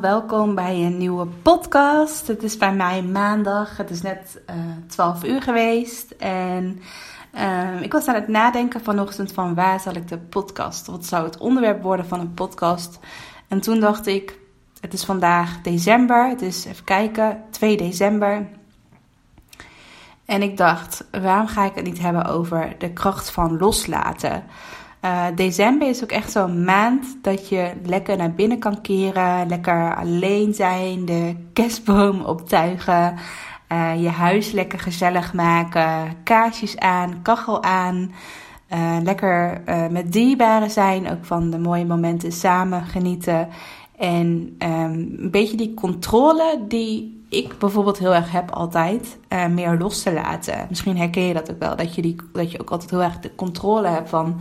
Welkom bij een nieuwe podcast. Het is bij mij maandag. Het is net eh 12 uur geweest. En eh, ik was aan het nadenken vanochtend van waar zal ik de podcast? Wat zou het onderwerp worden van een podcast? En toen dacht ik, het is vandaag december. Het is, even kijken, 2 december. En ik dacht, waarom ga ik het niet hebben over de kracht van loslaten? Eh, december is ook echt zo'n maand dat je lekker naar binnen kan keren, lekker alleen zijn, de kerstboom optuigen, eh, je huis lekker gezellig maken, kaarsjes aan, kachel aan, eh, lekker met dierbaren zijn, ook van de mooie momenten samen genieten. En ehm, een beetje die controle die ik bijvoorbeeld heel erg heb altijd, meer los te laten. Misschien herken je dat ook wel, dat je, die, dat je ook altijd heel erg de controle hebt van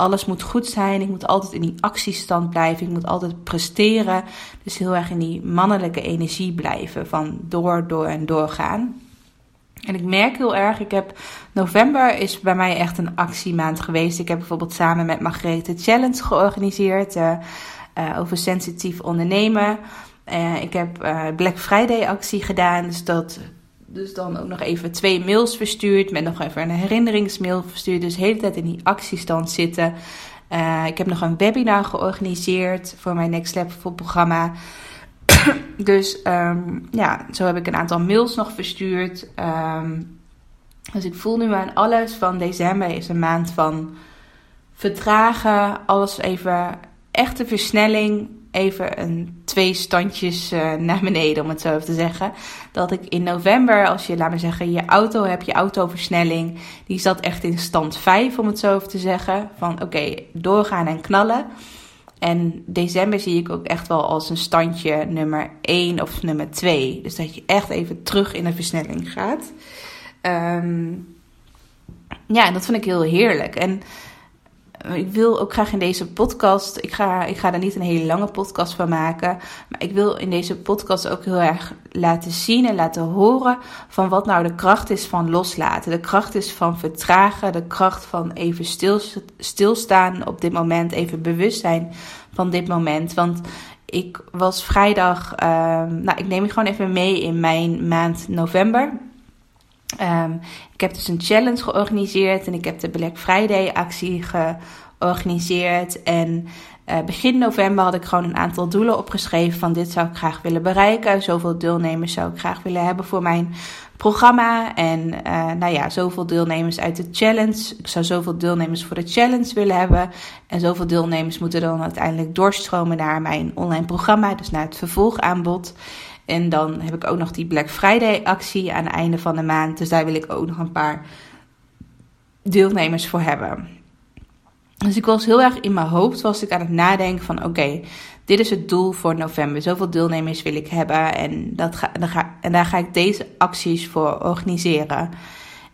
alles moet goed zijn. Ik moet altijd in die actiestand blijven. Ik moet altijd presteren. Dus heel erg in die mannelijke energie blijven van door, door en doorgaan. En ik merk heel erg, ik heb november is bij mij echt een actiemaand geweest. Ik heb bijvoorbeeld samen met Margrethe Challenge georganiseerd uh, uh, over sensitief ondernemen. Uh, ik heb Black Friday actie gedaan, dus dat dus dan ook nog even twee mails verstuurd. Met nog even een herinneringsmail verstuurd. Dus de hele tijd in die actiestand zitten. Uh, ik heb nog een webinar georganiseerd voor mijn Next Level programma. dus um, ja, zo heb ik een aantal mails nog verstuurd. Um, dus ik voel nu aan alles van december is een maand van vertragen. Alles even echte versnelling even een twee standjes uh, naar beneden, om het zo even te zeggen. Dat ik in november, als je, laat maar zeggen, je auto hebt, je autoversnelling, die zat echt in stand 5, om het zo even te zeggen. Van oké, doorgaan en knallen. En december zie ik ook echt wel als een standje nummer 1 of nummer 2. Dus dat je echt even terug in de versnelling gaat. Um, ja, en dat vind ik heel heerlijk. En ik wil ook graag in deze podcast, ik ga, ik ga er niet een hele lange podcast van maken, maar ik wil in deze podcast ook heel erg laten zien en laten horen van wat nou de kracht is van loslaten. De kracht is van vertragen, de kracht van even stil, stilstaan op dit moment, even bewust zijn van dit moment. Want ik was vrijdag, uh, nou ik neem je gewoon even mee in mijn maand november. Um, ik heb dus een challenge georganiseerd en ik heb de Black Friday actie georganiseerd. En uh, begin november had ik gewoon een aantal doelen opgeschreven van dit zou ik graag willen bereiken. Zoveel deelnemers zou ik graag willen hebben voor mijn programma. En uh, nou ja, zoveel deelnemers uit de challenge. Ik zou zoveel deelnemers voor de challenge willen hebben. En zoveel deelnemers moeten dan uiteindelijk doorstromen naar mijn online programma, dus naar het vervolgaanbod. En dan heb ik ook nog die Black Friday actie aan het einde van de maand. Dus daar wil ik ook nog een paar deelnemers voor hebben. Dus ik was heel erg in mijn hoofd was ik aan het nadenken van oké, dit is het doel voor november. Zoveel deelnemers wil ik hebben en, dat ga, ga, en daar ga ik deze acties voor organiseren.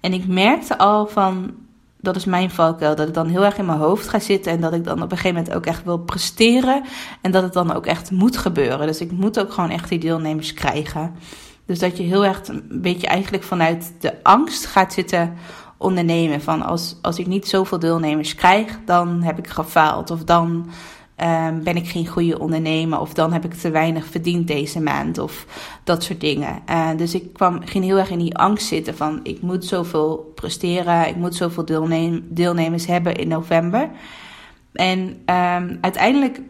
En ik merkte al van dat is mijn valkuil. Dat ik dan heel erg in mijn hoofd ga zitten. En dat ik dan op een gegeven moment ook echt wil presteren. En dat het dan ook echt moet gebeuren. Dus ik moet ook gewoon echt die deelnemers krijgen. Dus dat je heel erg een beetje eigenlijk vanuit de angst gaat zitten ondernemen. Van als, als ik niet zoveel deelnemers krijg, dan heb ik gefaald. Of dan um, ben ik geen goede ondernemer of dan heb ik te weinig verdiend deze maand of dat soort dingen. Uh, dus ik kwam, ging heel erg in die angst zitten van ik moet zoveel presteren, ik moet zoveel deelnem deelnemers hebben in november. En um, uiteindelijk,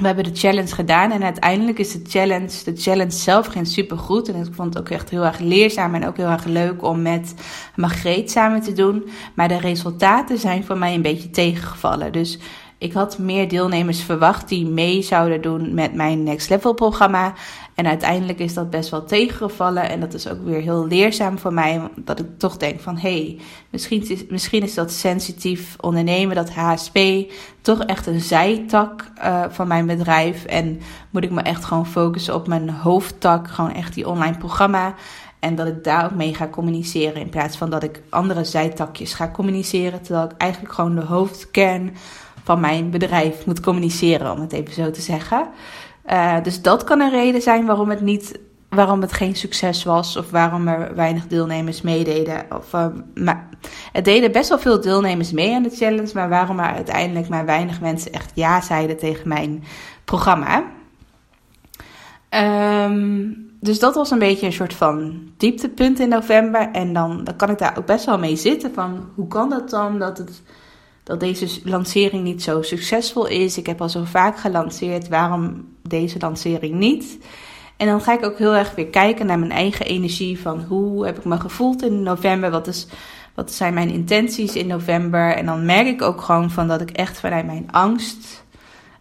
we hebben de challenge gedaan en uiteindelijk is de challenge, de challenge zelf ging super goed. En ik vond het ook echt heel erg leerzaam en ook heel erg leuk om met Margreet samen te doen. Maar de resultaten zijn voor mij een beetje tegengevallen. Dus ik had meer deelnemers verwacht die mee zouden doen met mijn Next Level programma. En uiteindelijk is dat best wel tegengevallen. En dat is ook weer heel leerzaam voor mij. Dat ik toch denk van hé, hey, misschien, is, misschien is dat sensitief ondernemen, dat HSP, toch echt een zijtak uh, van mijn bedrijf. En moet ik me echt gewoon focussen op mijn hoofdtak, gewoon echt die online programma. En dat ik daar ook mee ga communiceren. In plaats van dat ik andere zijtakjes ga communiceren. Terwijl ik eigenlijk gewoon de hoofdkern van mijn bedrijf moet communiceren, om het even zo te zeggen. Uh, dus dat kan een reden zijn waarom het niet. Waarom het geen succes was of waarom er weinig deelnemers meededen. Of, uh, maar het deden best wel veel deelnemers mee aan de challenge, maar waarom er uiteindelijk maar weinig mensen echt ja zeiden tegen mijn programma. Um, dus dat was een beetje een soort van dieptepunt in november. En dan, dan kan ik daar ook best wel mee zitten van hoe kan dat dan dat, het, dat deze lancering niet zo succesvol is. Ik heb al zo vaak gelanceerd, waarom deze lancering niet? En dan ga ik ook heel erg weer kijken naar mijn eigen energie van hoe heb ik me gevoeld in november, wat, is, wat zijn mijn intenties in november. En dan merk ik ook gewoon van dat ik echt vanuit mijn angst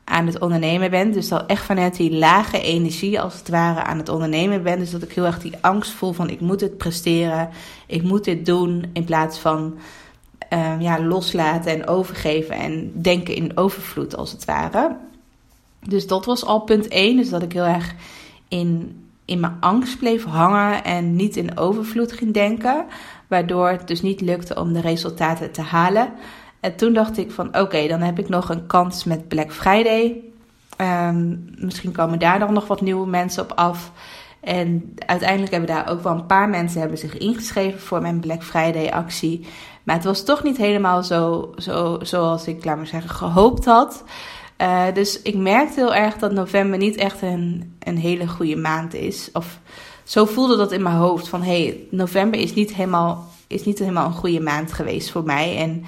aan het ondernemen ben. Dus dat echt vanuit die lage energie als het ware aan het ondernemen ben. Dus dat ik heel erg die angst voel van ik moet het presteren, ik moet dit doen. In plaats van uh, ja, loslaten en overgeven en denken in overvloed als het ware. Dus dat was al punt 1. Dus dat ik heel erg in, in mijn angst bleef hangen en niet in overvloed ging denken. Waardoor het dus niet lukte om de resultaten te halen. En toen dacht ik van oké, dan heb ik nog een kans met Black Friday. Um, misschien komen daar dan nog wat nieuwe mensen op af. En uiteindelijk hebben daar ook wel een paar mensen hebben zich ingeschreven voor mijn Black Friday actie. Maar het was toch niet helemaal zo, zo zoals ik, laat maar zeggen, gehoopt had. Uh, dus ik merkte heel erg dat november niet echt een, een hele goede maand is. Of zo voelde dat in mijn hoofd. Van hé, hey, november is niet, helemaal, is niet helemaal een goede maand geweest voor mij. En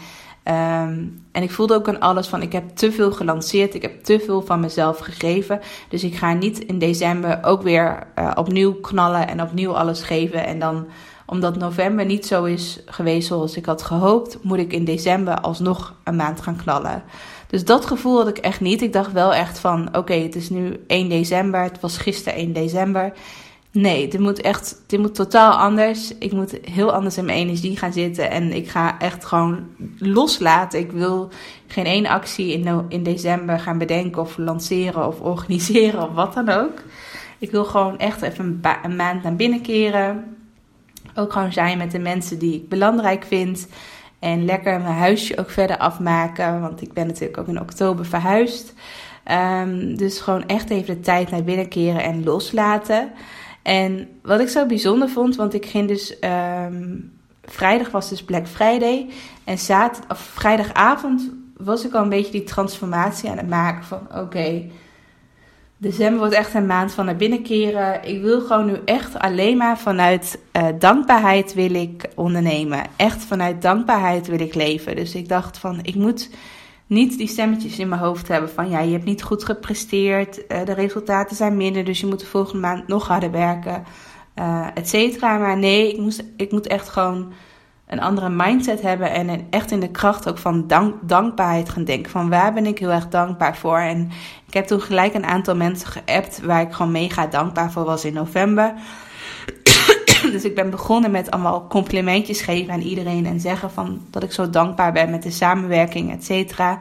Um, en ik voelde ook aan alles van: ik heb te veel gelanceerd, ik heb te veel van mezelf gegeven. Dus ik ga niet in december ook weer uh, opnieuw knallen en opnieuw alles geven. En dan, omdat november niet zo is geweest zoals ik had gehoopt, moet ik in december alsnog een maand gaan knallen. Dus dat gevoel had ik echt niet. Ik dacht wel echt van: oké, het is nu 1 december, het was gisteren 1 december. Nee, dit moet echt, dit moet totaal anders. Ik moet heel anders in mijn energie gaan zitten. En ik ga echt gewoon loslaten. Ik wil geen één actie in, in december gaan bedenken of lanceren of organiseren of wat dan ook. Ik wil gewoon echt even een, maand naar binnen keren. Ook gewoon zijn met de mensen die ik belangrijk vind. En lekker mijn huisje ook verder afmaken. Want ik ben natuurlijk ook in oktober verhuisd. Um, dus gewoon echt even de tijd naar binnen keren en loslaten. En wat ik zo bijzonder vond, want ik ging dus. Um, vrijdag was dus Black Friday. En zaterdag, vrijdagavond was ik al een beetje die transformatie aan het maken van: oké, december wordt echt een maand van naar binnen keren. Ik wil gewoon nu echt alleen maar vanuit uh, dankbaarheid wil ik ondernemen. Echt vanuit dankbaarheid wil ik leven. Dus ik dacht van: ik moet niet die stemmetjes in mijn hoofd hebben van ja, je hebt niet goed gepresteerd, uh, de resultaten zijn minder, dus je moet de volgende maand nog harder werken, uh, et cetera. Maar nee, ik, moest, ik moet echt gewoon een andere mindset hebben en echt in de kracht ook van dank, dankbaarheid gaan denken. Van waar ben ik heel erg dankbaar voor? En ik heb toen gelijk een aantal mensen geappt waar ik gewoon mega dankbaar voor was in november. dus ik ben begonnen met allemaal complimentjes geven aan iedereen en zeggen van dat ik zo dankbaar ben met de samenwerking, et cetera.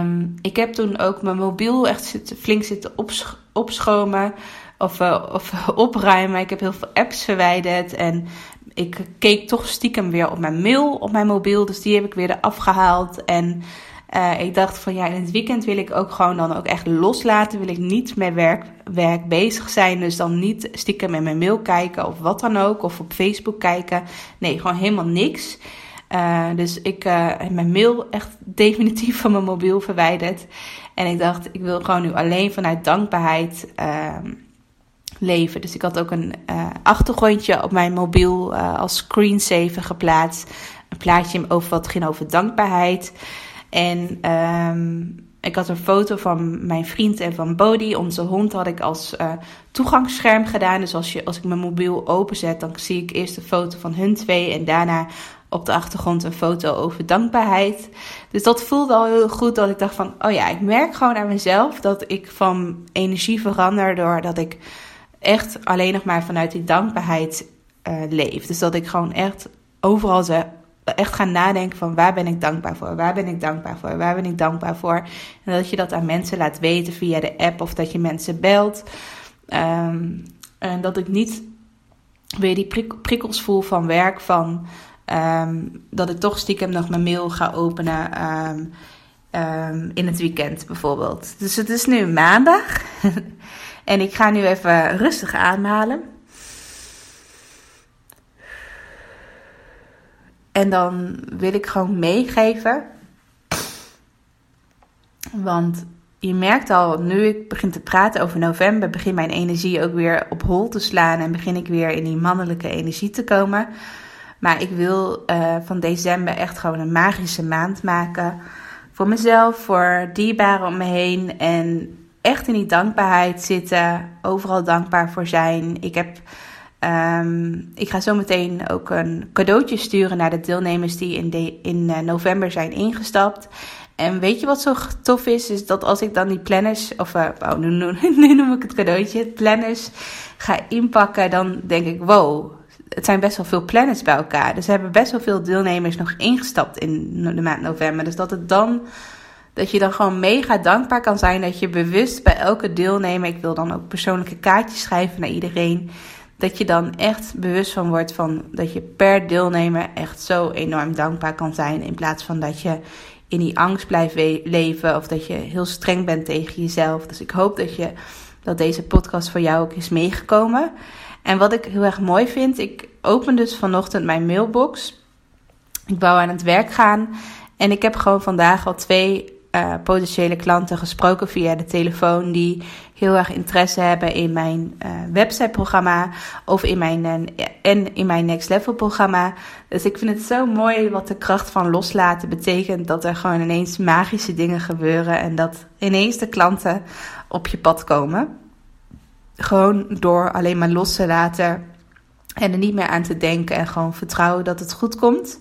Um, ik heb toen ook mijn mobiel echt flink zitten opsch opschomen of, uh, of opruimen. Ik heb heel veel apps verwijderd en ik keek toch stiekem weer op mijn mail op mijn mobiel. Dus die heb ik weer eraf gehaald. En uh, ik dacht van ja, in het weekend wil ik ook gewoon dan ook echt loslaten. Wil ik niet met werk, werk bezig zijn. Dus dan niet stiekem met mijn mail kijken of wat dan ook. Of op Facebook kijken. Nee, gewoon helemaal niks. Uh, dus ik uh, heb mijn mail echt definitief van mijn mobiel verwijderd. En ik dacht, ik wil gewoon nu alleen vanuit dankbaarheid ehm, leven. Dus ik had ook een achtergrondje op mijn mobiel als screensaver geplaatst. Een plaatje over wat ging over dankbaarheid. En um, ik had een foto van mijn vriend en van Bodhi, onze hond, had ik als uh, toegangsscherm gedaan. Dus als, je, als ik mijn mobiel openzet, dan zie ik eerst een foto van hun twee. En daarna op de achtergrond een foto over dankbaarheid. Dus dat voelde al heel goed dat ik dacht van, oh ja, ik merk gewoon aan mezelf dat ik van energie verander doordat ik echt alleen nog maar vanuit die dankbaarheid uh, leef. Dus dat ik gewoon echt overal ze echt ga nadenken van waar ben ik dankbaar voor, waar ben ik dankbaar voor, waar ben ik dankbaar voor. En dat je dat aan mensen laat weten via de app of dat je mensen belt. Ehm, en dat ik niet weer die prikkels voel van werk, van ehm, dat ik toch stiekem nog mijn mail ga openen ehm, in het weekend bijvoorbeeld. Dus het is nu maandag en ik ga nu even rustig aanhalen. En dan wil ik gewoon meegeven. Want je merkt al, nu ik begin te praten over november, begin mijn energie ook weer op hol te slaan en begin ik weer in die mannelijke energie te komen. Maar ik wil uh, van december echt gewoon een magische maand maken. Voor mezelf, voor dierbaren om me heen. En echt in die dankbaarheid zitten. Overal dankbaar voor zijn. Ik heb Um, ik ga zo meteen ook een cadeautje sturen naar de deelnemers die in, in uh, november zijn ingestapt. En weet je wat zo tof is? Is dat als ik dan die planners, of uh, nu, noem ik het cadeautje, planners ga inpakken, dan denk ik: wow, het zijn best wel veel planners bij elkaar. Dus er hebben best wel veel deelnemers nog ingestapt in de maand november. Dus dat het dan dat je dan gewoon mega dankbaar kan zijn dat je bewust bij elke deelnemer, ik wil dan ook persoonlijke kaartjes schrijven naar iedereen, dat je dan echt bewust van wordt van dat je per deelnemer echt zo enorm dankbaar kan zijn. In plaats van dat je in die angst blijft leven of dat je heel streng bent tegen jezelf. Dus ik hoop dat, je, dat deze podcast voor jou ook is meegekomen. En wat ik heel erg mooi vind, ik open dus vanochtend mijn mailbox. Ik wou aan het werk gaan en ik heb gewoon vandaag al twee uh, potentiële klanten gesproken via de telefoon die heel erg interesse hebben in mijn uh, websiteprogramma of in mijn, uh, en in mijn Next Level programma. Dus ik vind het zo mooi wat de kracht van loslaten betekent. Dat er gewoon ineens magische dingen gebeuren en dat ineens de klanten op je pad komen. Gewoon door alleen maar los te laten en er niet meer aan te denken en gewoon vertrouwen dat het goed komt.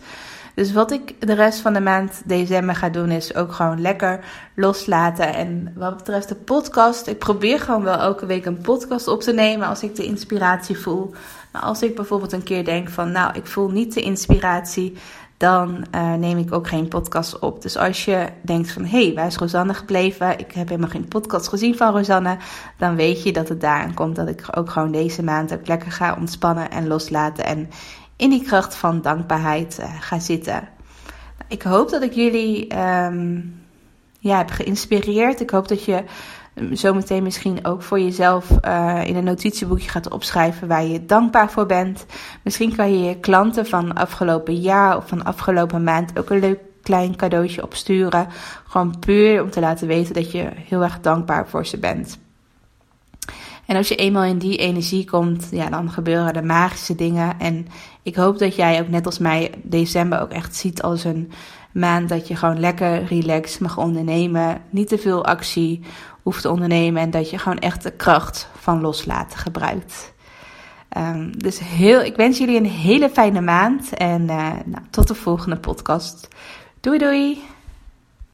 Dus wat ik de rest van de maand december ga doen, is ook gewoon lekker loslaten. En wat betreft de podcast, ik probeer gewoon wel elke week een podcast op te nemen als ik de inspiratie voel. Maar als ik bijvoorbeeld een keer denk van, nou, ik voel niet de inspiratie, dan uh, neem ik ook geen podcast op. Dus als je denkt van, hé, hey, waar is Rosanne gebleven? Ik heb helemaal geen podcast gezien van Rosanne. Dan weet je dat het daaraan komt dat ik ook gewoon deze maand ook lekker ga ontspannen en loslaten. En in die kracht van dankbaarheid uh, ga zitten. Ik hoop dat ik jullie um, ja, heb geïnspireerd. Ik hoop dat je ehm, zometeen misschien ook voor jezelf uh, in een notitieboekje gaat opschrijven waar je dankbaar voor bent. Misschien kan je je klanten van afgelopen jaar of van afgelopen maand ook een leuk klein cadeautje opsturen. Gewoon puur om te laten weten dat je heel erg dankbaar voor ze bent. En als je eenmaal in die energie komt, ja, dan gebeuren er magische dingen. En ik hoop dat jij ook net als mij december ook echt ziet als een maand dat je gewoon lekker relaxed mag ondernemen. Niet te veel actie hoeft te ondernemen. En dat je gewoon echt de kracht van loslaten gebruikt. Um, dus heel, ik wens jullie een hele fijne maand. En uh, nou, tot de volgende podcast. Doei doei!